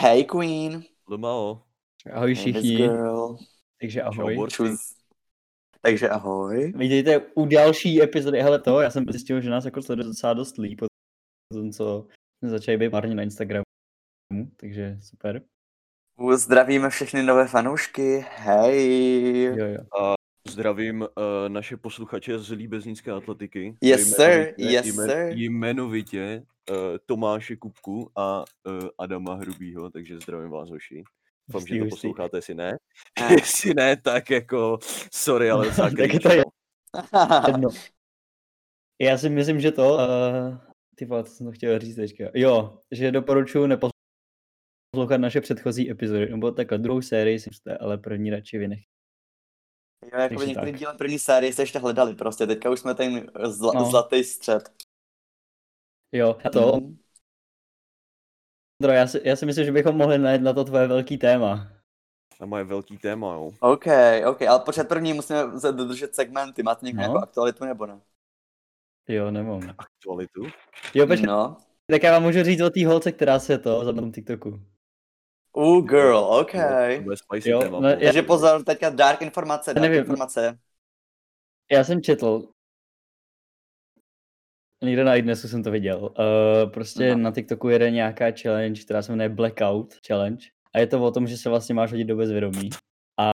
Hey Queen. Lumao. Ahoj všichni, takže ahoj. Čus. Takže ahoj. Vidíte u další epizody, hele to, já jsem zjistil, že nás jako sleduje docela dost líp, po tom, co jsme začali být marně na Instagramu, takže super. Zdravíme všechny nové fanoušky. Hej. Jo, jo. Zdravím uh, naše posluchače z Líbeznické atletiky. Yes, sir. Jmenovitě- Yes, jmen- sir. Jmenovitě uh, Tomáše Kupku a uh, Adama Hrubýho, takže zdravím vás, hoši. Doufám, že to posloucháte, jestli ne. A- Jestli ne, tak jako, sorry, ale docela Tak je to je- no. Jedno. Já si myslím, že to, uh, ty vole, co jsem to chtěl říct teďka. Jo, že doporučuji neposlouchat naše předchozí epizody, nebo takhle druhou sérii si jste, ale první radši vynech. Jo, jako některý tak. díl první série jste ještě hledali prostě, teďka už jsme ten zla, No. zlatý střed. Jo, a to. Ondro, já si, já si myslím, že bychom mohli najít na to tvoje velký téma. Na moje velký téma, jo. OK, OK, ale počkat první musíme se dodržet segmenty. Máte někdo No. nějakou aktualitu nebo ne? Jo, nemám. Aktualitu. Jo, počkej, No. tak já vám můžu říct o té holce, která se to za TikToku. Uh, girl, OK. Jo, no, Takže pozor, teďka dark informace, dark nevím. informace. Já jsem četl, někde na iDnesu jsem to viděl, uh, prostě Aha. na TikToku jede nějaká challenge, která se jmenuje Blackout Challenge a je to o tom, že se vlastně máš hodit do bezvědomí. A,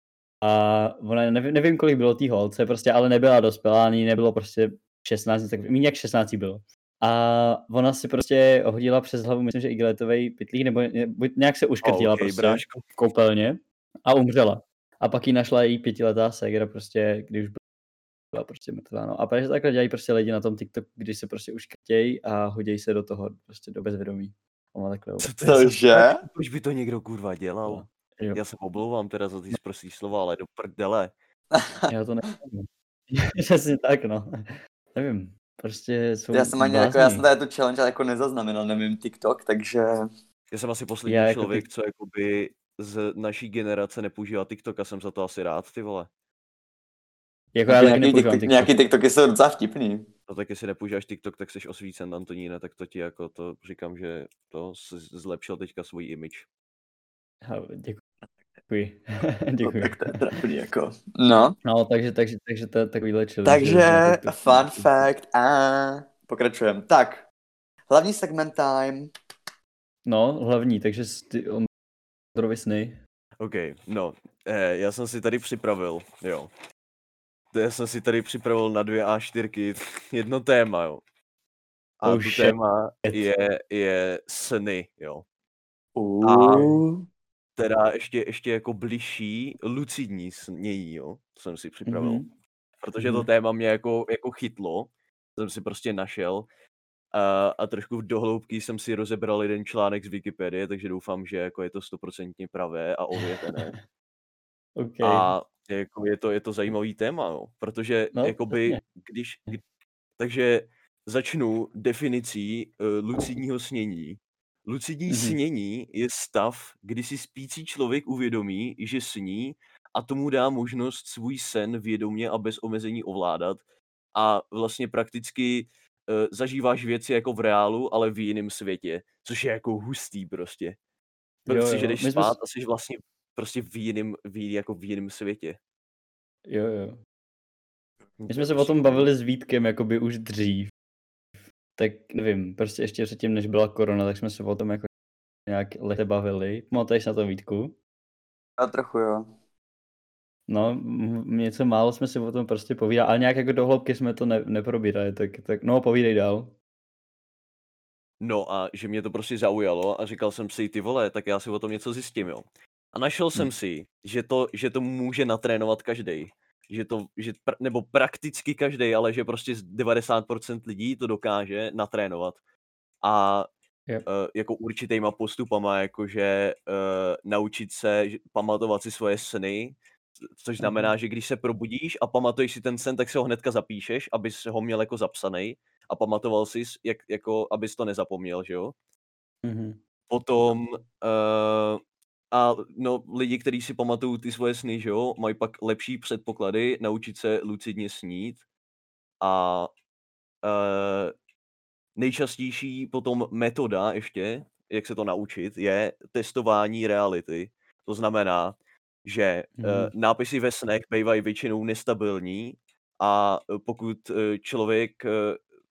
a ona, nevím, nevím, kolik bylo té holce, prostě, ale nebyla dospělá, ani nebylo prostě 16, tak méně jak 16 bylo. A ona si prostě hodila přes hlavu, myslím, že igletový pytlík, nebo nějak se uškrtila OK, prostě bráško. v koupelně a umřela. A pak ji našla její pětiletá ségra prostě, když už byla prostě mrtvá. No. A protože takhle dělají prostě lidi na tom TikToku, když se prostě uškrtějí a hodí se do toho, prostě do bezvědomí. A má takhle Co to je za Cože? Proč by to někdo kurva dělal? No, jo. Já se omlouvám teda za ty zprostý slova, ale do prdele. Já to nevím. Přesně tak, no. Nevím. Prostě jsou Já jsem ani jako, já jsem tady tu challenge jako nezaznamenal, nevím TikTok, takže Já jsem asi poslední Já jako člověk, ty- co jakoby z naší generace nepoužívá TikTok a jsem za to asi rád, ty vole. Jako já nějaký, TikTok, TikTok. nějaký TikToky jsou docela vtipný. No tak jestli nepoužíváš TikTok, tak jsi osvícen, Antoníne, tak to ti jako to říkám, že to zlepšil teďka svůj image. Děkuji. Děkuji. Děkuji. No, tak to je trapný jako. No, No, takže, takže, takže to je takovýhle challenge. takže fun fact a pokračujeme. Tak, hlavní segment time. No, hlavní, takže ty Ondrovi sny. OK, no, eh, já jsem si tady připravil, jo. To Já jsem si tady připravil na dvě A4 jedno téma, jo. A Oh to shit. téma je, je sny, jo. Uh, Teda ještě, ještě jako bližší lucidní snění, jo, jsem si připravil. Mhm. Protože to Mhm. téma mě jako, jako chytlo, jsem si prostě našel a, a trošku v dohloubky jsem si rozebral jeden článek z Wikipedie, takže doufám, že jako je to stoprocentně pravé a ověřené. OK. A jako je to, je to zajímavý téma, jo, protože No, jakoby, když, kdy, takže začnu definicí uh, lucidního snění. Lucidní Mhm. mm-hmm. snění je stav, kdy si spící člověk uvědomí, že sní a tomu dá možnost svůj sen vědomě a bez omezení ovládat a vlastně prakticky uh, zažíváš věci jako v reálu, ale v jiném světě, což je jako hustý prostě. Jo, Prostě, jo. že jdeš My jsme spát s- a jsi vlastně prostě v jiném, v, jako v jiném světě. Jo, jo. No My jsme se o prostě tom bavili s Vítkem jakoby už dřív. Tak nevím, prostě ještě předtím, než byla korona, tak jsme se o tom jako nějak lehce bavili. Pamatuješ na to Vítku? já trochu jo. No, m- něco málo jsme si o tom prostě povídali, ale nějak jako do hloubky jsme to ne, neprobírali, tak, tak no povídej dál. No a že mě to prostě zaujalo a říkal jsem si, ty vole, tak já si o tom něco zjistím, jo. A našel jsem Hm. si, že to, že to může natrénovat každý. Že to, že, pr- nebo prakticky každý, ale že prostě z 90% lidí to dokáže natrénovat. A Yep. uh, jako určitýma postupama, jakože uh, naučit se že- pamatovat si svoje sny, což znamená, Mhm. že když se probudíš a pamatuješ si ten sen, tak si ho hnedka zapíšeš, abys ho měl jako zapsaný a pamatoval si, jak, jako, abys to nezapomněl, že jo? Mhm. Potom uh, a no, lidi, kteří si pamatují ty svoje sny, že jo, mají pak lepší předpoklady naučit se lucidně snít a uh, nejčastější potom metoda ještě jak se to naučit, je testování reality. To znamená, že mm. nápisy ve snech bývají většinou nestabilní a pokud člověk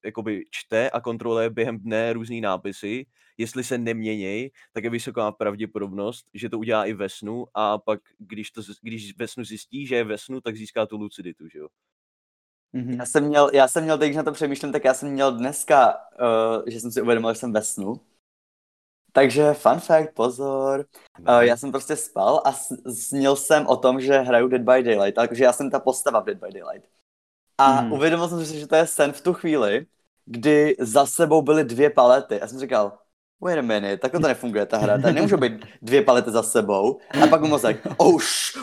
jakoby čte a kontroluje během dne různý nápisy, jestli se neměnějí, tak je vysoká pravděpodobnost, že to udělá i ve snu a pak, když, to, když ve snu zjistí, že je ve snu, tak získá tu luciditu, že jo. Mm-hmm. Já jsem měl, já jsem měl, když na to přemýšlím, tak já jsem měl dneska, uh, že jsem si uvědomil, že jsem ve snu. Takže fun fact, pozor. Uh, já jsem prostě spal a snil jsem o tom, že hraju Dead by Daylight, takže já jsem ta postava v Dead by Daylight. A mm. uvědomil jsem si, že to je sen v tu chvíli, kdy za sebou byly dvě palety. A jsem říkal, wait a minute, takhle to nefunguje ta hra, tady nemůžou být dvě palety za sebou. A pak mu mozek, oh, š,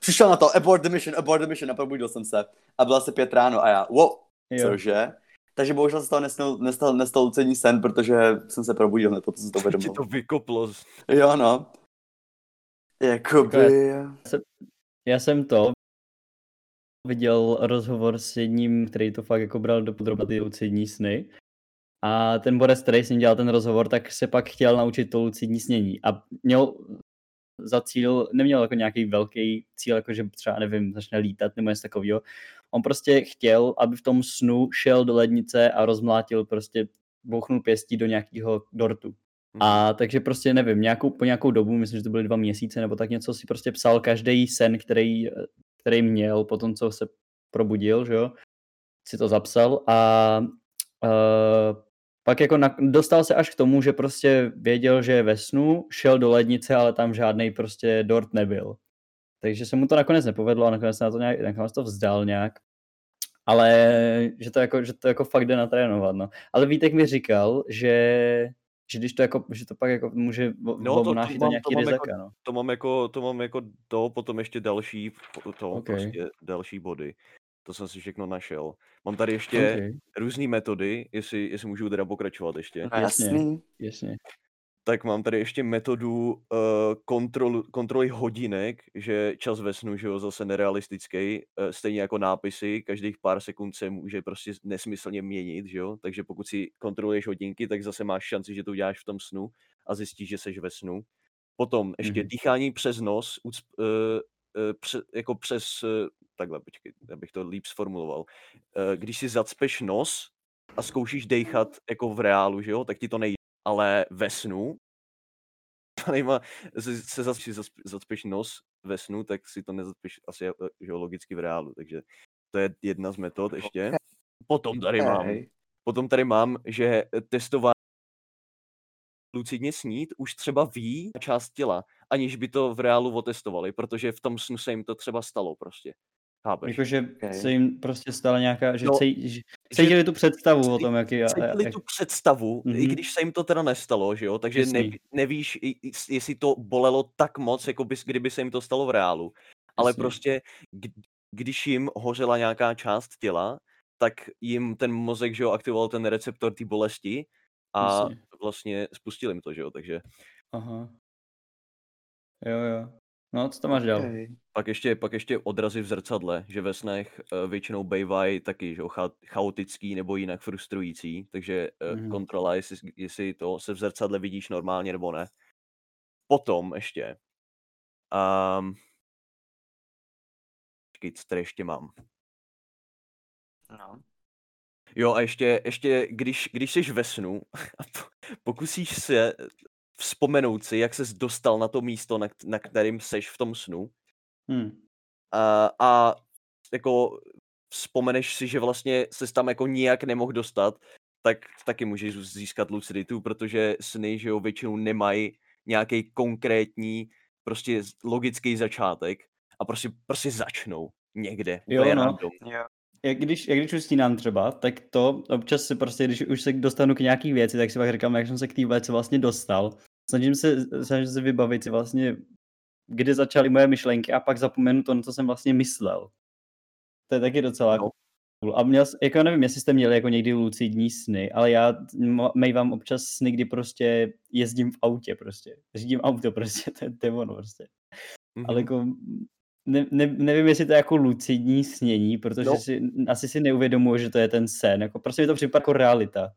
přišel na to, abort the mission, abort the mission, a probudil jsem se. A byla se pět ráno a já, wow, jo. cože? Takže bohužel se z toho nestal, nestal, nestal lucení sen, protože jsem se probudil hned, potom jsem to uvědomil. Ti to vykoplo. Jo, no. Jakoby... Já jsem, já jsem to viděl rozhovor s jedním, který to fakt jako bral do podrobna ty lucidní sny. A ten Boris, který s ním dělal ten rozhovor, tak se pak chtěl naučit to lucidní snění. A měl za cíl, neměl jako nějaký velký cíl, jako že třeba, nevím, začne lítat nebo něco takového. On prostě chtěl, aby v tom snu šel do lednice a rozmlátil prostě, bouchnul pěstí do nějakého dortu. A mhm. takže prostě nevím, nějakou, po nějakou dobu, myslím, že to byly dva měsíce nebo tak něco, si prostě psal každý sen, který, který měl po tom, co se probudil, že jo, si to zapsal a uh, pak jako na, dostal se až k tomu, že prostě věděl, že je ve snu, šel do lednice, ale tam žádný prostě dort nebyl. Takže se mu to nakonec nepovedlo a nakonec na to, nějak, nakonec to vzdal nějak. Ale že to jako, že to jako fakt jde natrénovat, no. Ale Vítek mi říkal, že že když to jako, že to pak jako může no, to, to, mám, to nějaký to mám rizika, jako, no. To mám jako, to mám jako to, potom ještě další, to, okay. prostě další body. To jsem si všechno našel. Mám tady ještě okay. různé metody, jestli, jestli můžu teda pokračovat ještě. No, jasně, jasně. Tak mám tady ještě metodu uh, kontrol, kontroly hodinek, že čas ve snu, že jo, zase nerealistický, uh, stejně jako nápisy, každých pár sekund se může prostě nesmyslně měnit, že jo, takže pokud si kontroluješ hodinky, tak zase máš šanci, že to uděláš v tom snu a zjistíš, že jsi ve snu. Potom ještě mm-hmm. dýchání přes nos, uh, uh, pře, jako přes, uh, takhle, počkej, abych to líp sformuloval. Uh, když si zacpeš nos a zkoušíš dechat jako v reálu, že jo, tak ti to nejde ale ve snu, nejma, se, se zacpeš, zacpeš nos ve snu, tak si to nezacpeš asi eh, že logicky v reálu, takže to je jedna z metod ještě. Potom tady okay. mám, potom tady mám, že testování lucidně snít už třeba ví část těla, aniž by to v reálu otestovali, protože v tom snu se jim to třeba stalo prostě. Chápeš? Jakože okay. se jim prostě stala nějaká, že, no, cej, že cítili tu představu cej, o tom, jak je... Cítili jak... tu představu, mm-hmm. i mhm. když se jim to teda nestalo, že jo, takže ne, nevíš, jestli to bolelo tak moc, jako bys, kdyby se jim to stalo v reálu, ale Jasný. prostě, když jim hořela nějaká část těla, tak jim ten mozek, že jo, aktivoval ten receptor té bolesti a Jasně. vlastně spustil jim to, že jo, takže... Aha. Jo, jo. No, co tam máš dál? Okay. Pak ještě, pak ještě odrazy v zrcadle, že ve snech uh, většinou bývají taky že, cha, chaotický nebo jinak frustrující, takže uh, mm. kontrola, jestli, jestli to se v zrcadle vidíš normálně nebo ne. Potom ještě. Um, počkej, co tady ještě mám? No. Jo a ještě, ještě když, když jsi ve snu a pokusíš se vzpomenout si, jak ses dostal na to místo, na, na kterým seš v tom snu. Hmm. A, a jako vzpomeneš si, že vlastně se tam jako nijak nemohl dostat, tak taky můžeš získat luciditu, protože sny, že jo, většinou nemají nějaký konkrétní, prostě logický začátek a prostě, prostě začnou někde. Jo, no. Jo jak když, jak když usínám třeba, tak to občas se prostě, když už se dostanu k nějaký věci, tak si pak říkám, jak jsem se k té věci vlastně dostal. Snažím se, snažím se vybavit si vlastně, kdy začaly moje myšlenky a pak zapomenu to, na co jsem vlastně myslel. To je taky docela no. cool. A měl, jako nevím, jestli jste měli jako někdy lucidní sny, ale já mývám občas sny, kdy prostě jezdím v autě prostě. Řídím auto prostě, to je, ono prostě. Mm-hmm. Ale jako ne, ne, nevím, jestli to je jako lucidní snění, protože no. si, asi si neuvědomuji, že to je ten sen. Jako, prostě mi to připadá jako realita.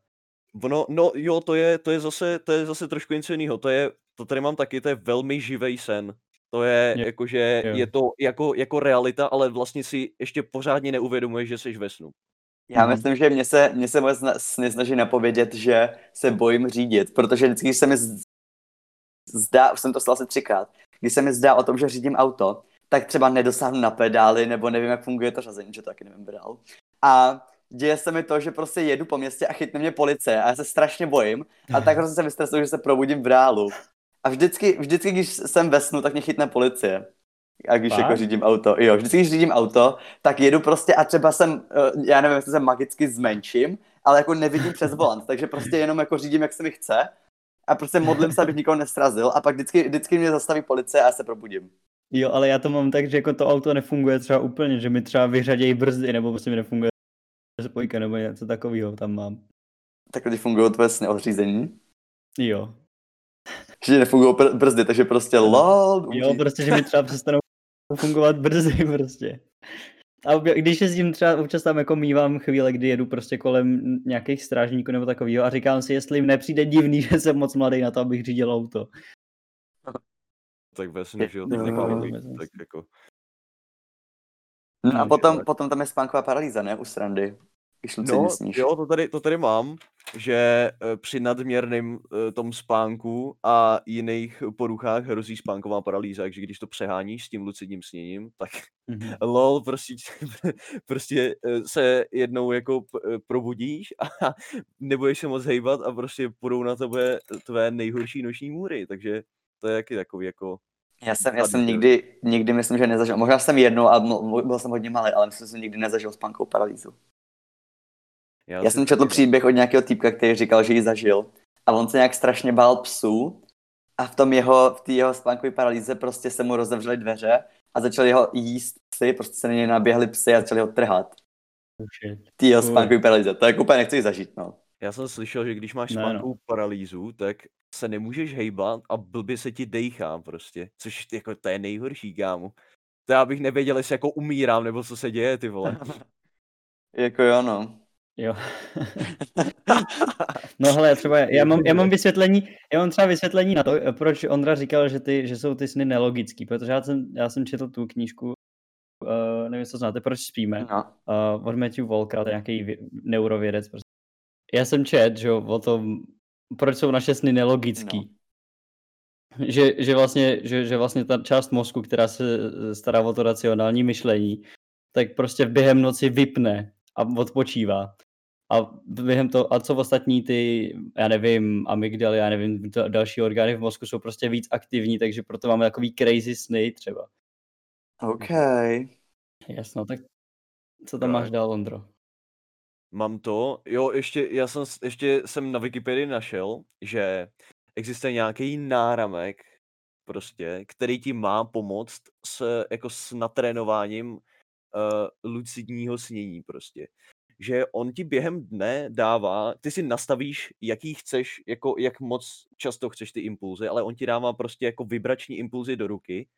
Ono, no jo, to je, to je zase, to je zase trošku něco jiného. To je, to tady mám taky, to je velmi živý sen. To je, Je- jakože, jo. je to jako, jako realita, ale vlastně si ještě pořádně neuvědomuješ, že jsi ve snu. Já Mhm. myslím, že mě se, mě se moje sny snaží napovědět, že se bojím řídit, protože vždycky, když se mi zdá, už jsem to stal asi třikrát, když se mi zdá o tom, že řídím auto, tak třeba nedosáhnu na pedály, nebo nevím, jak funguje to řazení, že to taky nevím pedál. A děje se mi to, že prostě jedu po městě a chytne mě policie a já se strašně bojím a tak hrozně se vystresuju, že se probudím v reálu. A vždycky, vždycky, když jsem ve snu, tak mě chytne policie. A když Fakt? jako řídím auto, jo, vždycky, když řídím auto, tak jedu prostě a třeba jsem, eh, já nevím, jestli se magicky zmenším, ale jako nevidím přes volant, takže prostě jenom jako řídím, jak se mi chce a prostě modlím se, abych nikoho nestrazil a pak vždycky, vždycky mě zastaví policie a já se probudím. Jo, ale já to mám tak, že jako to auto nefunguje třeba úplně, že mi třeba vyřadějí brzdy, nebo prostě mi nefunguje spojka, nebo něco takového tam mám. Takhle ti fungují tvoje sny o řízení. Jo. Že nefungují br- brzdy, takže prostě lol. Jo, prostě, že mi třeba přestanou fungovat brzdy prostě. A když jezdím třeba, občas tam jako mývám chvíle, kdy jedu prostě kolem nějakých strážníků nebo takového a říkám si, jestli jim nepřijde divný, že jsem moc mladý na to, abych řídil auto. Tak ve snu, Je- že jo, tak, jako, tak, jako, No a potom, potom tam je spánková paralýza, ne? U srandy. Luci No, jo, to tady, to tady mám, že eh, při nadměrném eh, tom spánku a jiných poruchách hrozí spánková paralýza, takže když to přeháníš s tím lucidním sněním, tak Mhm. lol, prostě, prostě eh, se jednou jako probudíš a nebudeš se moc hejbat a prostě půjdou na tebe tvé nejhorší noční můry, takže to je taky takový jako Já jsem, já jsem nikdy, nikdy myslím, že nezažil. Možná jsem jednou a byl jsem hodně malý, ale myslím, že jsem nikdy nezažil spánkovou paralýzu. Já si jsem četl taky- příběh od nějakého týpka, který říkal, že ji zažil. A on se nějak strašně bál psů. A v tom jeho, v té jeho spánkové paralýze prostě se mu rozevřely dveře a začali ho jíst psy, prostě se na něj naběhli psy a začali ho trhat. Oh, té jeho spánkové paralýze. To jako úplně nechci zažít, no. Já jsem slyšel, že když máš no. spánkovou paralýzu, tak se nemůžeš hejbat a blbě se ti dejchá prostě, což jako to je nejhorší, kámo. To já bych nevěděl, jestli jako umírám, nebo co se děje, ty vole. jako jo, no. Jo. no hele, třeba já mám, já mám vysvětlení, já mám třeba vysvětlení na to, proč Ondra říkal, že, ty, že jsou ty sny nelogický, protože já jsem, já jsem četl tu knížku, uh, nevím, to znáte, Proč spíme, no. uh, od Matthew Walkera, to je nějaký vě- neurovědec. Prostě. Já jsem čet, že o tom, proč jsou naše sny nelogický. No. Že, že, vlastně, že, že vlastně ta část mozku, která se eh, stará o to racionální myšlení, tak prostě během noci vypne a odpočívá. A během to, a co ostatní ty, já nevím, amygdaly, já nevím, da- další orgány v mozku jsou prostě víc aktivní, takže proto máme takový crazy sny třeba. OK. Jasno, tak co tam máš Right. dál, Ondro? Mám to, jo, ještě, já jsem, ještě jsem na Wikipedii našel, že existuje nějaký náramek, prostě, který ti má pomoct s, jako s natrénováním uh, lucidního snění prostě. Že on ti během dne dává, ty si nastavíš, jaký chceš, jako jak moc často chceš ty impulzy, ale on ti dává prostě jako vibrační impulzy do ruky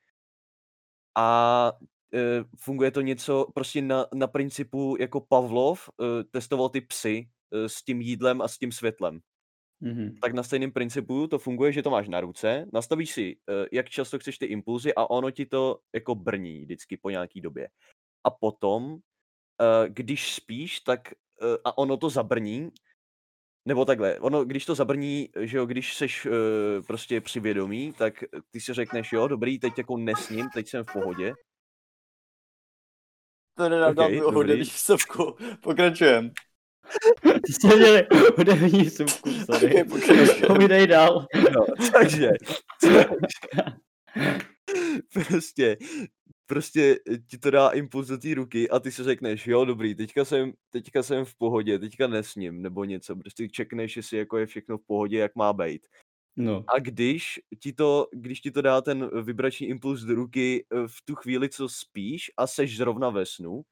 a e, funguje to něco prostě na, na principu jako Pavlov e, testoval ty psy e, s tím jídlem a s tím světlem. Mhm. Tak na stejném principu to funguje, že to máš na ruce, nastavíš si, e, jak často chceš ty impulzy a ono ti to jako brní vždycky po nějaký době. A potom, když spíš, tak e, a ono to zabrní, nebo takhle, ono, když to zabrní, že jo, když seš e, prostě při vědomí, tak ty si řekneš, jo, dobrý, teď jako nesním, teď jsem v pohodě, To nedám OK, okay, dobrý. dobrý. vsuvku. Pokračujem. Ty jste měli hudební vsuvku, sorry. Povídej dál. No, takže, prostě, prostě ti to dá impuls do té ruky a ty si řekneš, jo, dobrý, teďka jsem, teďka jsem v pohodě, teďka nesním, nebo něco, prostě čekneš, jestli jako je všechno v pohodě, jak má být. No. A když ti to, když ti to dá ten vibrační impuls do ruky eh, v tu chvíli, co spíš a seš zrovna ve snu,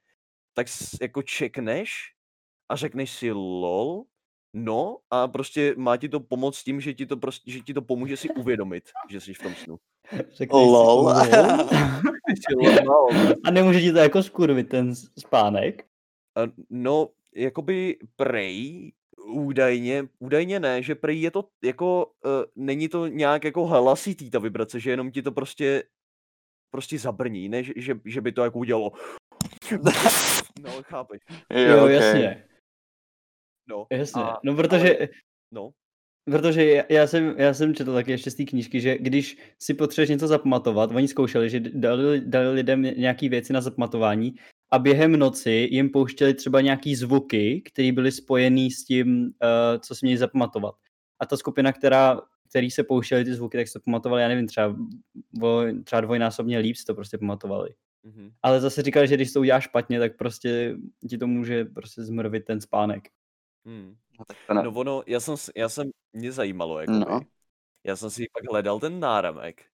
tak jako čekneš a řekneš si lol, no a prostě má ti to pomoct tím, že ti to, prostě, že ti to pomůže si uvědomit, že jsi v tom snu. Řekneš si, Lol. si, lol, A nemůže ti to jako skurvit ten spánek? A No, jakoby prej Údajně, údajně ne, že prý je to jako, uh, není to nějak jako hlasitý ta vibrace, že jenom ti to prostě, prostě zabrní, ne, že, že, že by to jako udělalo. No, chápeš. Jo, jo okay. jasně. No, jasně. A, no, protože... Ale, no. Protože já, jsem, já jsem četl taky ještě z té knížky, že když si potřebuješ něco zapamatovat, oni zkoušeli, že dali, dali lidem nějaké věci na zapamatování a během noci jim pouštěli třeba nějaký zvuky, které byly spojený s tím, uh, co si měli zapamatovat. A ta skupina, která, který se pouštěli ty zvuky, tak se to pamatovali, já nevím, třeba, třeba dvojnásobně líp si to prostě pamatovali. Mm-hmm. Ale zase říkali, že když to uděláš špatně, tak prostě ti to může prostě zmrvit ten spánek. Hmm. No, tak to ne. no ono, já jsem, já jsem, mě zajímalo, jako no. já jsem si pak hledal ten náramek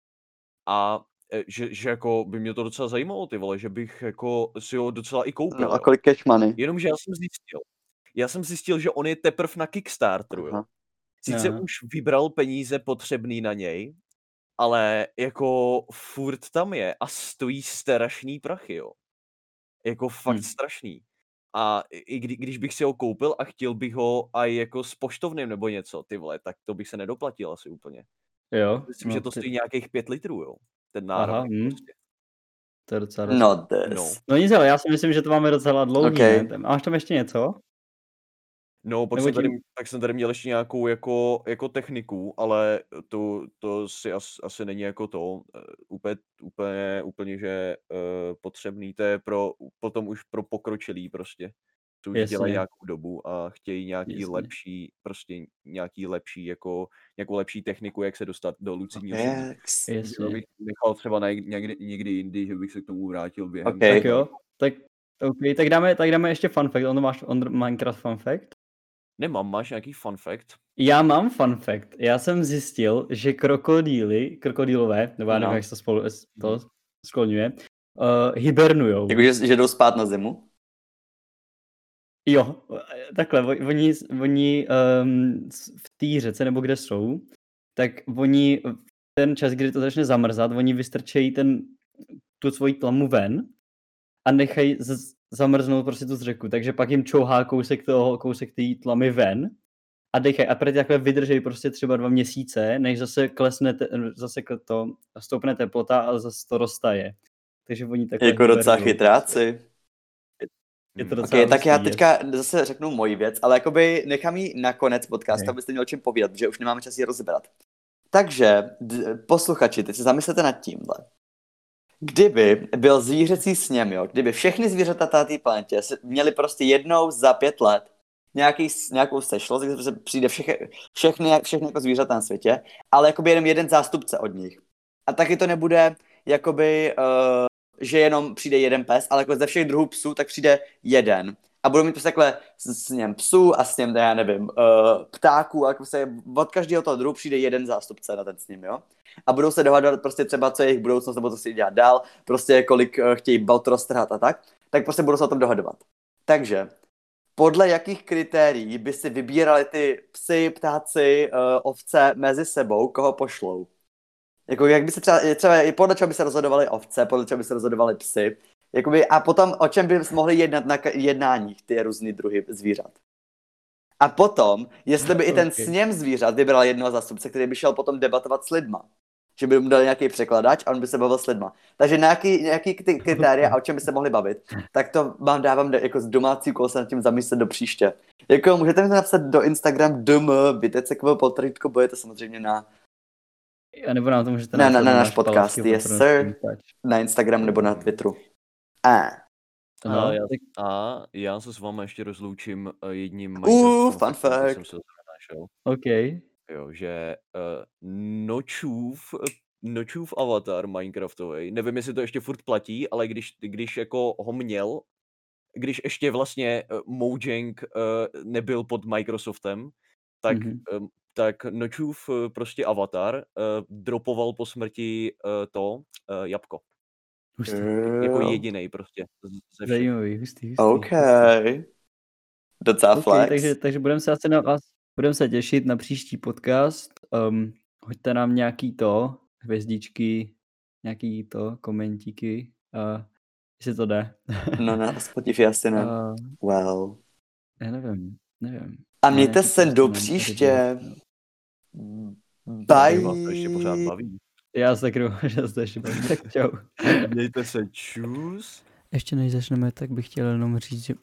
a e, že, že jako by mě to docela zajímalo, ty vole, že bych jako si ho docela i koupil. No a kolik cash money? Jenomže já jsem zjistil, já jsem zjistil, že on je teprv na Kickstarteru, jo. Sice Aha. už vybral peníze potřebný na něj, ale jako furt tam je a stojí strašný prachy, jo. Jako fakt hmm. strašný. A i kdy, když bych si ho koupil a chtěl bych ho i jako s poštovným nebo něco, ty vole, tak to bych se nedoplatil asi úplně. Jo. Myslím, no, že to ty... stojí nějakých pět litrů, jo. Ten nárok. Aha, hm. prostě. To je docela No, no. no nic, ale já si myslím, že to máme docela dlouhý. Okay. Ne? Máš tam ještě něco? No, pak jsem, tady, pak jsem tady měl ještě nějakou jako, jako techniku, ale to, to si as, asi není jako to eh, úplně, úplně, úplně že uh, potřebný, to je pro, potom už pro pokročilý prostě. To už Jasně. dělají nějakou dobu a chtějí nějaký Jasně. lepší, prostě nějaký lepší, jako, nějakou lepší techniku, jak se dostat do lucidního yes. Jasně. bych nechal třeba na, někdy, někdy jindy, že bych se k tomu vrátil během. Okay. Tak jo, tak, okay, tak, dáme, tak dáme ještě fun fact. On máš on Minecraft fun fact? Nemám, máš nějaký fun fact? Já mám fun fact. Já jsem zjistil, že krokodýly, krokodýlové, nebo já nevím, no. jak se to, spolu, to mhm. skloňuje, uh, hibernujou. Jakože že jdou spát na zimu? Jo, takhle, oni, oni um, v té řece, nebo kde jsou, tak oni ten čas, kdy to začne zamrzat, oni vystrčejí ten, tu svoji tlamu ven a nechají zamrznout prostě tu řeku, takže pak jim čouhá kousek toho, kousek té tlamy ven a dechají a prý takhle vydrží prostě třeba dva měsíce, než zase klesne, te, zase to, stoupne teplota a zase to roztaje. Takže oni takhle... Jako docela chytráci. Je to okay, tak já teďka zase řeknu moji věc, ale jakoby nechám ji na konec podcastu, okay. abyste měli o čem povídat, protože už nemáme čas ji rozebrat. Takže, d- posluchači, teď se zamyslete nad tímhle kdyby byl zvířecí sněm, jo, kdyby všechny zvířata na té planetě měli prostě jednou za pět let nějaký, nějakou sešlost, kde se přijde všechny, všechny, všechny jako zvířata na světě, ale jakoby jenom jeden zástupce od nich. A taky to nebude jakoby, uh, že jenom přijde jeden pes, ale jako ze všech druhů psů, tak přijde jeden a budou mít prostě takhle s, s něm psů a s něm, já nevím, uh, ptáků, a jako se od každého toho druhu přijde jeden zástupce na ten s ním, jo? A budou se dohadovat prostě třeba, co je jejich budoucnost, nebo co si dělat dál, prostě kolik uh, chtějí balt roztrhat a tak, tak prostě budou se o tom dohadovat. Takže, podle jakých kritérií by si vybírali ty psy, ptáci, uh, ovce mezi sebou, koho pošlou? Jako jak by se třeba, třeba podle čeho by se rozhodovali ovce, podle čeho by se rozhodovali psy, Jakoby, a potom, o čem by mohli jednat na jednáních ty různé druhy zvířat. A potom, jestli by okay. i ten sněm zvířat vybral jednoho zastupce, který by šel potom debatovat s lidma. Že by mu dal nějaký překladač a on by se bavil s lidma. Takže nějaký, nějaký ty kritéria a o čem by se mohli bavit, tak to vám dávám jako z domácí úkol se nad tím zamyslet do příště. Jako můžete mi to napsat do Instagram dm, bitecekvo, potržitko, bude to samozřejmě na a nebo nám to můžete na, na, na náš podcast, yes sir, na Instagram nebo na Twitteru. A. A, já, a já se s vámi ještě rozloučím uh, jedním Uh, fun fact. Jsem se OK. Jo, že uh, Nočův, Nočův avatar Minecraftový, nevím, jestli to ještě furt platí, ale když, když jako ho měl, když ještě vlastně uh, Mojang uh, nebyl pod Microsoftem, tak, mm-hmm. tak Nočův uh, prostě avatar uh, dropoval po smrti uh, to uh, jabko. Hustý. Jako jediný prostě. Ze Zajímavý, hustý, hustý. OK. Docela okay, flex. Takže, takže budeme se asi na vás, budeme se těšit na příští podcast. Um, hoďte nám nějaký to, hvězdičky, nějaký to, komentíky, uh, jestli to jde. no na Spotify asi ne. Uh, well. Já nevím, nevím. A mějte nějaký se do příště. Já Bye. vás to ještě pořád baví. Já se kryju, že se ještě baví. Tak čau. Mějte se, čus. Ještě než začneme, tak bych chtěl jenom říct, že...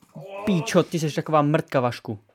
Píčo, ty jsi taková mrtka, Vašku.